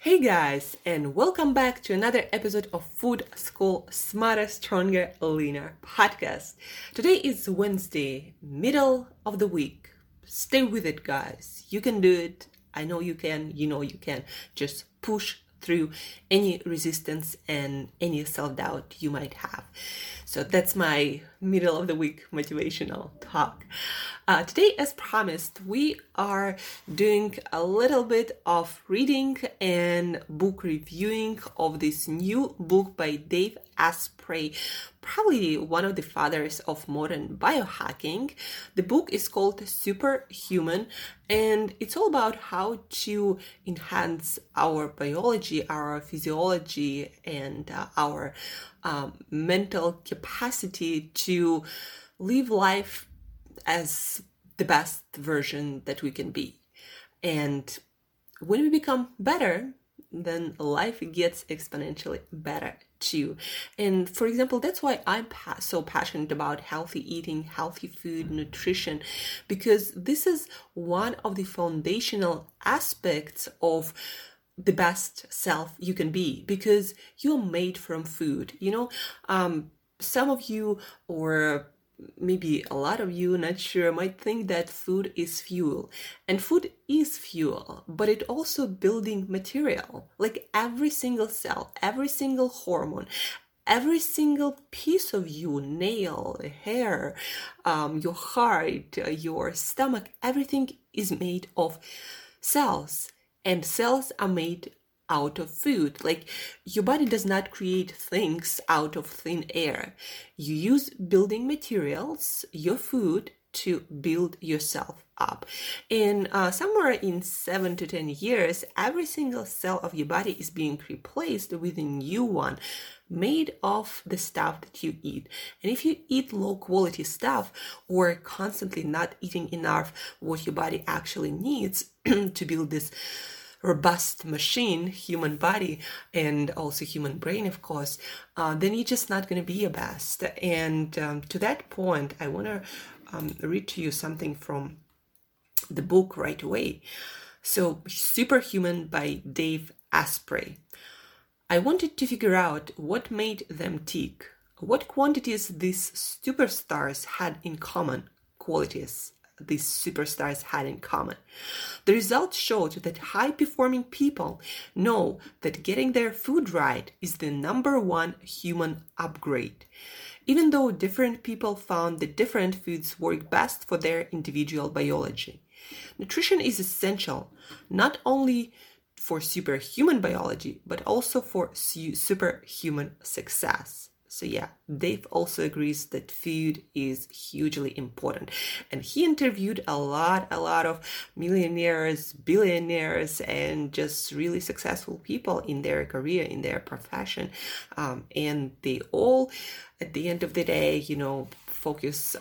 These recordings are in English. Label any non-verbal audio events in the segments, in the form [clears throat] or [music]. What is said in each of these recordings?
Hey guys, and welcome back to another episode of Food School Smarter, Stronger, Leaner podcast. Today is Wednesday, middle of the week. Stay with it, guys. You can do it. I know you can. You know you can. Just push through any resistance and any self doubt you might have. So that's my middle of the week motivational talk. Uh, today, as promised, we are doing a little bit of reading and book reviewing of this new book by Dave Asprey, probably one of the fathers of modern biohacking. The book is called Superhuman, and it's all about how to enhance our biology, our physiology, and uh, our um, mental capacity to live life as the best version that we can be. And when we become better, then life gets exponentially better too. And for example, that's why I'm pa- so passionate about healthy eating, healthy food, nutrition, because this is one of the foundational aspects of the best self you can be because you're made from food you know? Um, some of you or maybe a lot of you not sure might think that food is fuel. And food is fuel but it also building material. Like every single cell every single hormone every single piece of you nail hair um, your heart your stomach everything is made of cells and cells are made out of food. Like your body does not create things out of thin air. You use building materials, your food, to build yourself up. And uh, somewhere in seven to 10 years, every single cell of your body is being replaced with a new one made of the stuff that you eat. And if you eat low quality stuff or constantly not eating enough what your body actually needs [clears throat] to build this robust machine, human body, and also human brain, of course, uh, then you're just not going to be your best. And um, to that point, I want to um, read to you something from the book right away. So, Superhuman by Dave Asprey. I wanted to figure out what made them tick, what quantities these superstars had in common, qualities these superstars had in common. The results showed that high performing people know that getting their food right is the number one human upgrade. Even though different people found that different foods work best for their individual biology. Nutrition is essential not only for superhuman biology, but also for superhuman success. So yeah, Dave also agrees that food is hugely important. And he interviewed a lot, a lot of millionaires, billionaires, and just really successful people in their career, in their profession. Um, and they all at the end of the day, you know, focus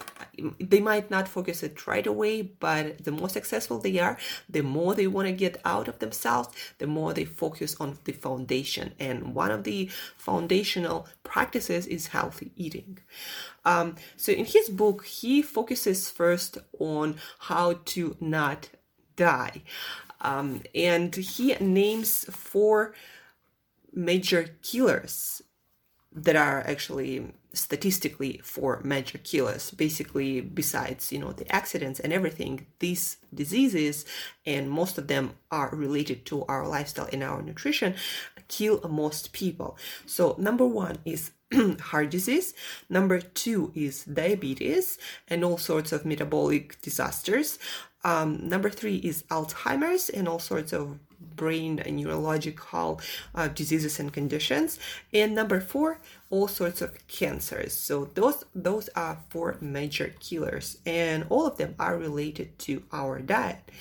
they might not focus it right away but the more successful they are the more they want to get out of themselves the more they focus on the foundation. And one of the foundational practices is healthy eating. Um, so in his book he focuses first on how to not die. Um, and he names four major killers that are actually statistically for major killers basically besides you know the accidents and everything these diseases and most of them are related to our lifestyle and our nutrition kill most people. So number one is [clears throat] heart disease. Number two is diabetes and all sorts of metabolic disasters um, number three is alzheimer's and all sorts of brain and neurological uh, diseases and conditions. And number four all sorts of cancers. So those those are four major killers and all of them are related to our diet.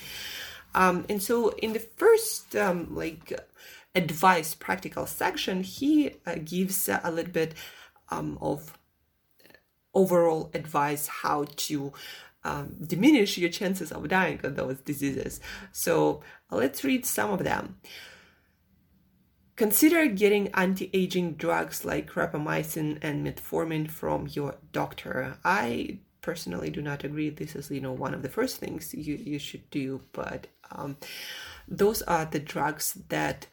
Um, and so in the first um, like advice practical section he uh, gives a little bit um, of overall advice how to um, diminish your chances of dying of those diseases. So let's read some of them. Consider getting anti aging drugs like rapamycin and metformin from your doctor. I personally do not agree this is you know one of the first things you, you should do but um, those are the drugs that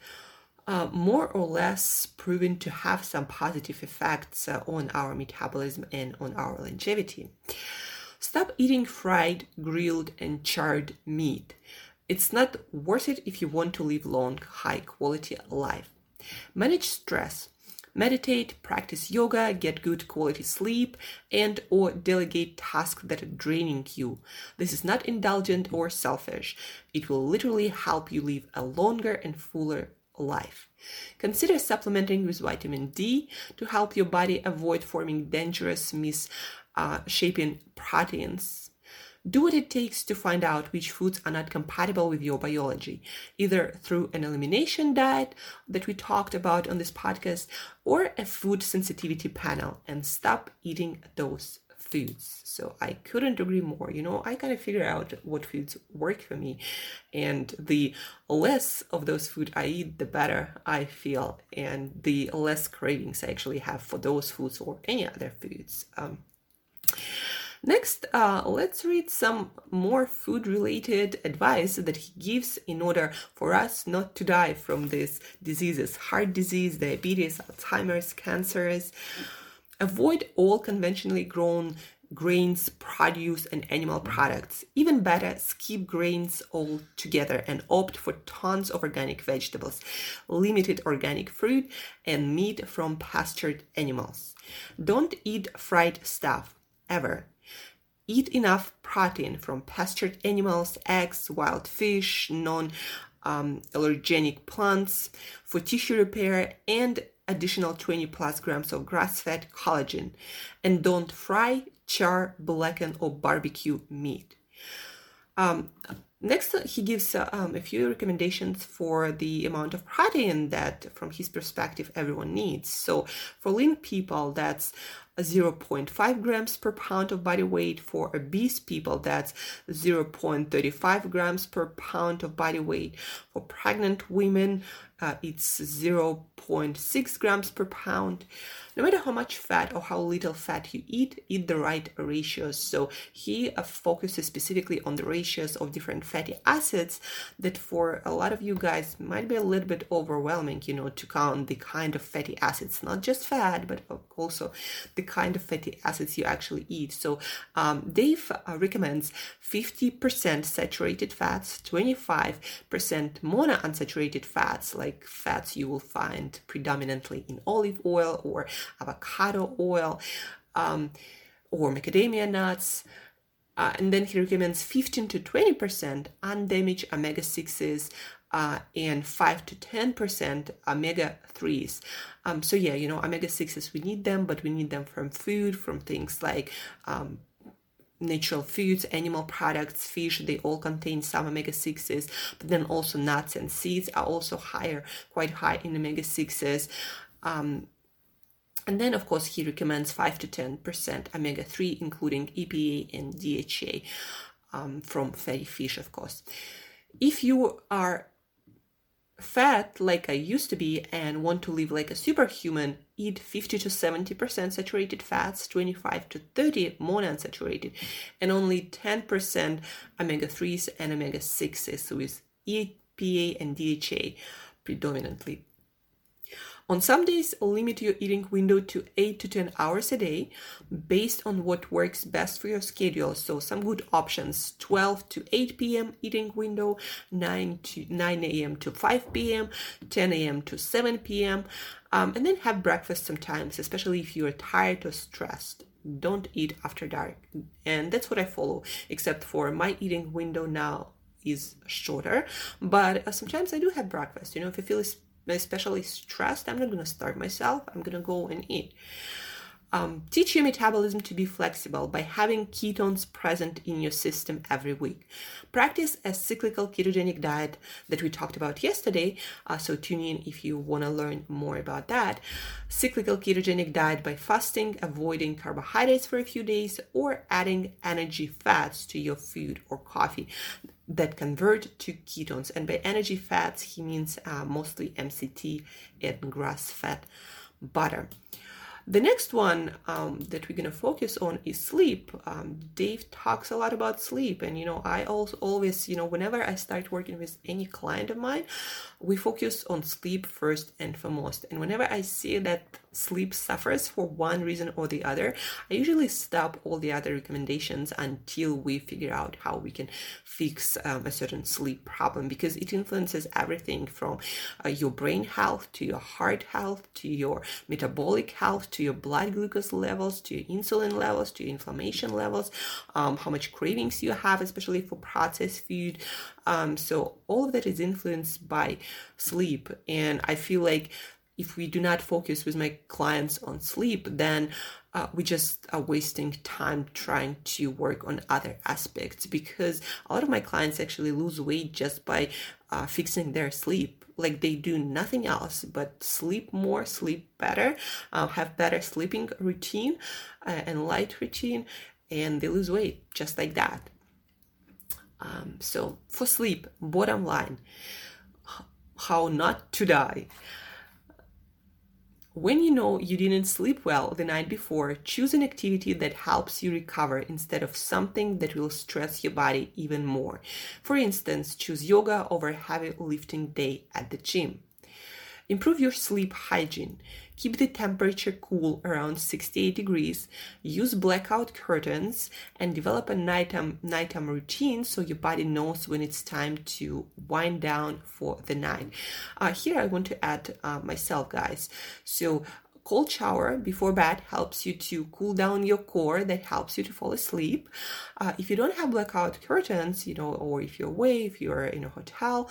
uh, more or less proven to have some positive effects uh, on our metabolism and on our longevity Stop eating fried, grilled, and charred meat. It's not worth it if you want to live long, high quality life. Manage stress. Meditate, practice yoga, get good quality sleep, and or delegate tasks that are draining you. This is not indulgent or selfish. It will literally help you live a longer and fuller life. Consider supplementing with vitamin D to help your body avoid forming dangerous mis uh, shaping proteins. Do what it takes to find out which foods are not compatible with your biology, either through an elimination diet that we talked about on this podcast or a food sensitivity panel, and stop eating those foods. So I couldn't agree more. You know, I kind of figure out what foods work for me, and the less of those food I eat, the better I feel, and the less cravings I actually have for those foods or any other foods. Um, Next, uh, let's read some more food related advice that he gives in order for us not to die from these diseases heart disease, diabetes, Alzheimer's, cancers. Avoid all conventionally grown grains, produce, and animal products. Even better, skip grains altogether and opt for tons of organic vegetables, limited organic fruit, and meat from pastured animals. Don't eat fried stuff ever. Eat enough protein from pastured animals, eggs, wild fish, non um, allergenic plants for tissue repair and additional 20 plus grams of grass fed collagen. And don't fry, char, blacken, or barbecue meat. Um, next, he gives um, a few recommendations for the amount of protein that, from his perspective, everyone needs. So, for lean people, that's 0.5 grams per pound of body weight. For obese people, that's 0.35 grams per pound of body weight. For pregnant women, uh, it's 0.6 grams per pound no matter how much fat or how little fat you eat, eat the right ratios. So he uh, focuses specifically on the ratios of different fatty acids that for a lot of you guys might be a little bit overwhelming, you know, to count the kind of fatty acids, not just fat, but also the kind of fatty acids you actually eat. So um, Dave uh, recommends 50% saturated fats, 25% monounsaturated fats, like fats you will find predominantly in olive oil or avocado oil, um, or macadamia nuts. Uh, and then he recommends 15 to 20% undamaged omega 6s uh, and 5 to 10% omega 3s. Um, so, yeah, you know, omega 6s, we need them, but we need them from food, from things like um, natural foods, animal products, fish, they all contain some omega 6s, but then also nuts and seeds are also higher, quite high in omega 6s. Um, And then, of course, he recommends 5 to 10% omega 3, including EPA and DHA um, from fatty fish, of course. If you are fat like I used to be and want to live like a superhuman, eat 50 to 70% saturated fats, 25 to 30 monounsaturated, and only 10% omega 3s and omega 6s with EPA and DHA predominantly. On some days, limit your eating window to 8 to 10 hours a day based on what works best for your schedule. So some good options 12 to 8 p.m. eating window, 9 to 9 a.m. to 5 p.m., 10 a.m. to 7 p.m. Um, and then have breakfast sometimes, especially if you're tired or stressed. Don't eat after dark. And that's what I follow, except for my eating window now is shorter. But uh, sometimes I do have breakfast. You know, if I feel especially stressed, I'm not to starve myself. I'm to go and eat. Um, teach your metabolism to be flexible by having ketones present in your system every week. Practice a cyclical ketogenic diet that we talked about yesterday. Uh, so tune in if you want to learn more about that. Cyclical ketogenic diet by fasting, avoiding carbohydrates for a few days, or adding energy fats to your food or coffee that convert to ketones. And by energy fats, he means uh, mostly MCT and grass fed butter. The next one um, that we're going to focus on is sleep. Um, Dave talks a lot about sleep, and you know, I also always, you know, whenever I start working with any client of mine, we focus on sleep first and foremost. And whenever I see that sleep suffers for one reason or the other, I usually stop all the other recommendations until we figure out how we can fix um, a certain sleep problem because it influences everything from uh, your brain health to your heart health to your metabolic health to your blood glucose levels to your insulin levels to your inflammation levels, um, how much cravings you have, especially for processed food. Um, so all of that is influenced by sleep, and I feel like if we do not focus with my clients on sleep, then uh, we just are wasting time trying to work on other aspects because a lot of my clients actually lose weight just by uh, fixing their sleep. Like they do nothing else but sleep more, sleep better, uh, have better sleeping routine uh, and light routine, and they lose weight just like that. Um, so for sleep, bottom line, how not to die. When you know you didn't sleep well the night before, choose an activity that helps you recover instead of something that will stress your body even more. For instance, choose yoga over a heavy lifting day at the gym. Improve your sleep hygiene. Keep the temperature cool around 68 degrees. Use blackout curtains and develop a nighttime, nighttime routine so your body knows when it's time to wind down for the night. Uh, here I want to add uh, myself, guys. So cold shower before bed helps you to cool down your core that helps you to fall asleep uh, if you don't have blackout curtains you know or if you're away if you're in a hotel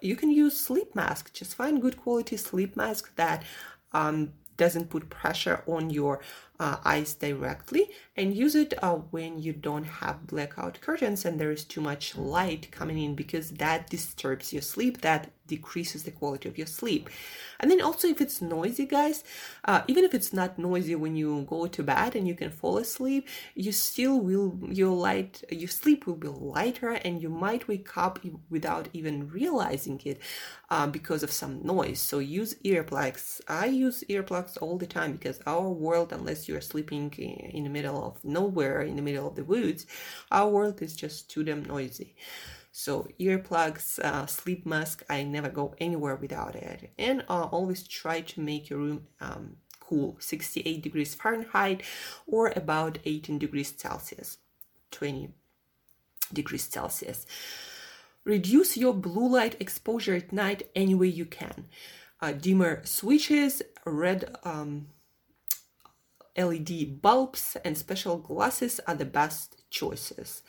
you can use sleep mask. Just find good quality sleep mask that um, doesn't put pressure on your uh, eyes directly and use it uh, when you don't have blackout curtains and there is too much light coming in because that disturbs your sleep that decreases the quality of your sleep. And then also if it's noisy guys uh, even if it's not noisy when you go to bed and you can fall asleep you still will your light your sleep will be lighter and you might wake up without even realizing it uh, because of some noise. So use earplugs. I use earplugs all the time because our world unless you're sleeping in the middle of nowhere, in the middle of the woods, our world is just too damn noisy. So earplugs, uh, sleep mask, I never go anywhere without it. And uh, always try to make your room um, cool, 68 degrees Fahrenheit or about 18 degrees Celsius, 20 degrees Celsius. Reduce your blue light exposure at night any way you can. Uh, dimmer switches, red um, LED bulbs and special glasses are the best choices.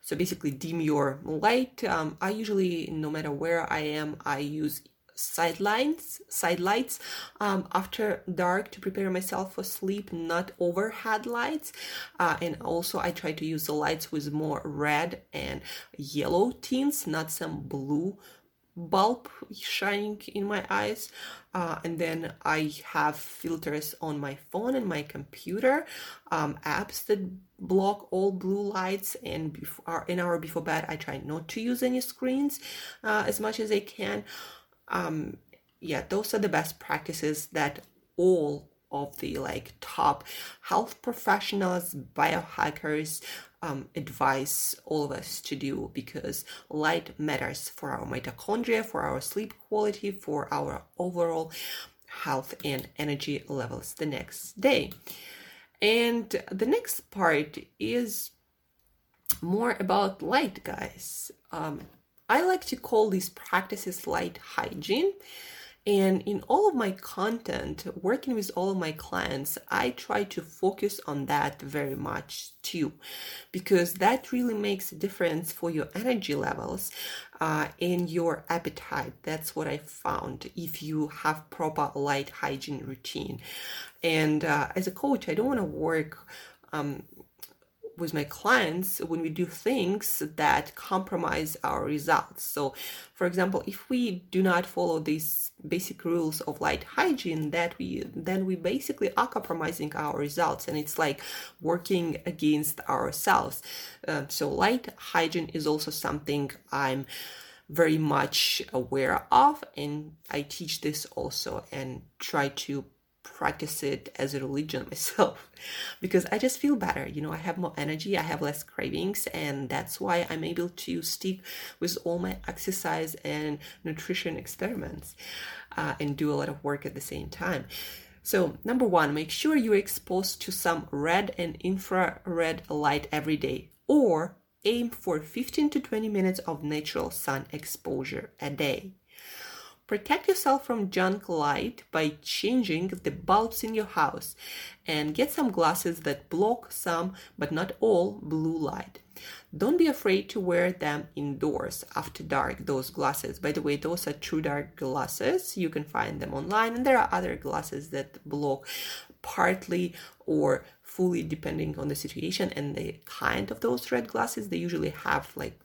So basically dim your light. Um, I usually, no matter where I am, I use sidelines, side lights um, after dark to prepare myself for sleep, not overhead lights. Uh, and also I try to use the lights with more red and yellow tints, not some blue bulb shining in my eyes uh, and then i have filters on my phone and my computer um, apps that block all blue lights and before in hour before bed i try not to use any screens uh, as much as i can. Um, yeah those are the best practices that all of the like top health professionals biohackers um, advise all of us to do because light matters for our mitochondria, for our sleep quality, for our overall health and energy levels the next day. And the next part is more about light, guys. Um, I like to call these practices light hygiene and in all of my content, working with all of my clients, I try to focus on that very much too, because that really makes a difference for your energy levels uh, and your appetite. That's what I found if you have proper light hygiene routine. And uh, as a coach, I don't want to work um, with my clients when we do things that compromise our results. So, for example, if we do not follow these basic rules of light hygiene, that we then we basically are compromising our results, and it's like working against ourselves. Uh, so, light hygiene is also something I'm very much aware of, and I teach this also and try to practice it as a religion [laughs] myself because I just feel better. You know, I have more energy, I have less cravings, and that's why I'm able to stick with all my exercise and nutrition experiments uh, and do a lot of work at the same time. So, number one, make sure you're exposed to some red and infrared light every day, or aim for 15 to 20 minutes of natural sun exposure a day. Protect yourself from junk light by changing the bulbs in your house and get some glasses that block some but not all blue light. Don't be afraid to wear them indoors after dark, those glasses. By the way, those are TrueDark glasses. You can find them online, and there are other glasses that block partly or fully depending on the situation and the kind of those red glasses. They usually have like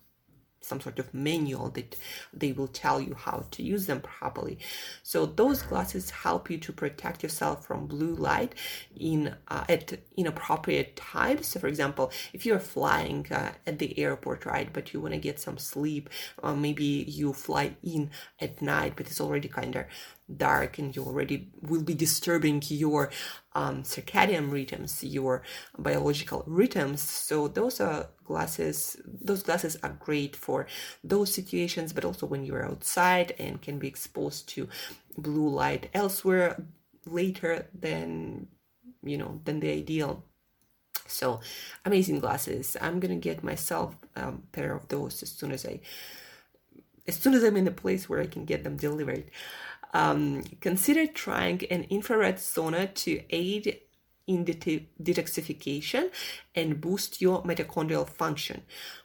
some sort of manual that they will tell you how to use them properly. So those glasses help you to protect yourself from blue light in uh, at inappropriate times. So for example, if you're flying uh, at the airport, right, but you want to get some sleep, uh, maybe you fly in at night, but it's already kind of dark and you already will be disturbing your um, circadian rhythms, your biological rhythms. So those are glasses. Those glasses are great for those situations, but also when you're outside and can be exposed to blue light elsewhere later than you know than the ideal. So amazing glasses. I'm gonna get myself a um, pair of those as soon as I as soon as I'm in a place where I can get them delivered. Um, consider trying an infrared sauna to aid in det- detoxification and boost your mitochondrial function.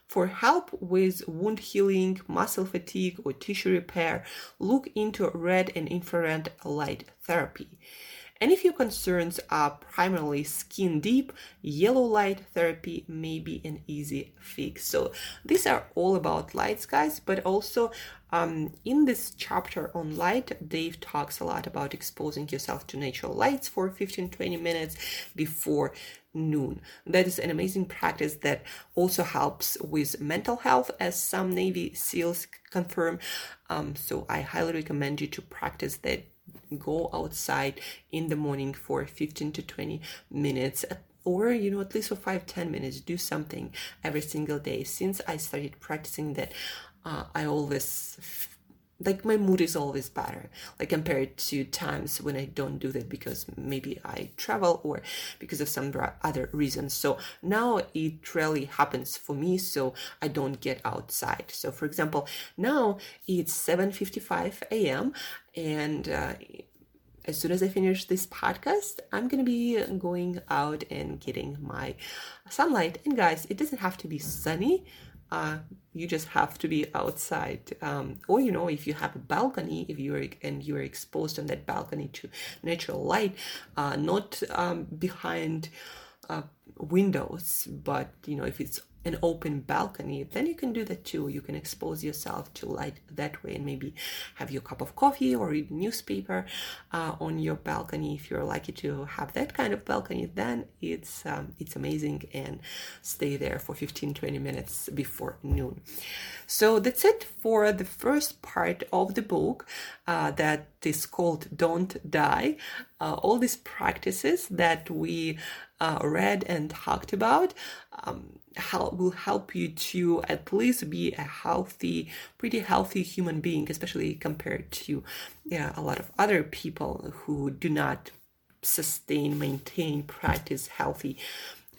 For help with wound healing, muscle fatigue, or tissue repair, look into red and infrared light therapy. And if your concerns are primarily skin deep, yellow light therapy may be an easy fix. So these are all about lights, guys, but also um, in this chapter on light, Dave talks a lot about exposing yourself to natural lights for 15 20 minutes before noon. That is an amazing practice that also helps with mental health, as some Navy SEALs confirm. Um, so I highly recommend you to practice that go outside in the morning for 15 to 20 minutes or you know at least for five ten minutes do something every single day. Since i started practicing that uh, i always like my mood is always better like compared to times when i don't do that because maybe i travel or because of some other reasons so now it rarely happens for me so i don't get outside so for example now it's 7:55 a.m. and uh, as soon as I finish this podcast, I'm gonna be going out and getting my sunlight. And guys, it doesn't have to be sunny uh, you just have to be outside um, or you know if you have a balcony if you're and you're exposed on that balcony to natural light uh, not um, behind uh, windows but you know if it's an open balcony, then you can do that too. You can expose yourself to light that way and maybe have your cup of coffee or read newspaper uh, on your balcony. If you're lucky to have that kind of balcony, then it's um, it's amazing and stay there for 15 20 minutes before noon. So that's it for the first part of the book uh, that is called Don't Die. Uh, all these practices that we uh, read and talked about um, help, will help you to at least be a healthy, pretty healthy human being, especially compared to a lot of other people who do not sustain, maintain, practice healthy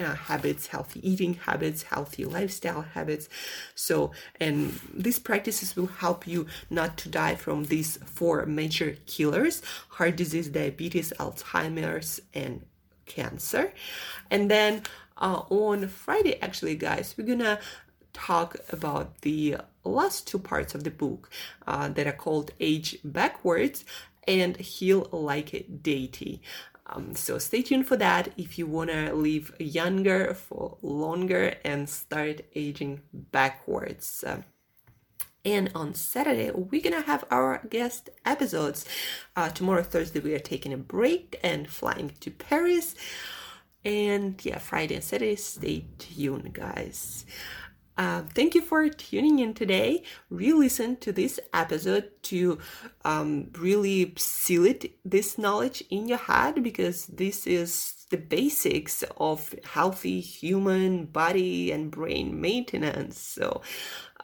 uh, habits, healthy eating habits, healthy lifestyle habits. So, and these practices will help you not to die from these four major killers heart disease, diabetes, Alzheimer's, and cancer. And then uh, on Friday, actually, guys, we're gonna talk about the last two parts of the book uh, that are called Age Backwards and Heal Like a Deity. Um, so stay tuned for that if you want to live younger for longer and start aging backwards. Uh, and on Saturday, we're gonna have our guest episodes. Uh, tomorrow, Thursday, we are taking a break and flying to Paris. And yeah, Friday and Saturday, stay tuned, guys. Uh, thank you for tuning in today. Re-listen to this episode to um, really seal it this knowledge in your head because this is the basics of healthy human body and brain maintenance. So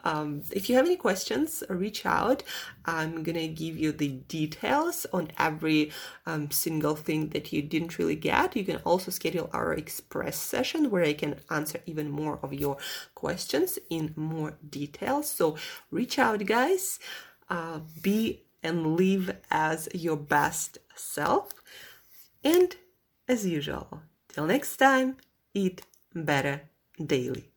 um, if you have any questions, reach out. I'm gonna give you the details on every um, single thing that you didn't really get. You can also schedule our express session where I can answer even more of your questions in more detail. So reach out, guys. Uh, be and live as your best self. And as usual, till next time, eat better daily.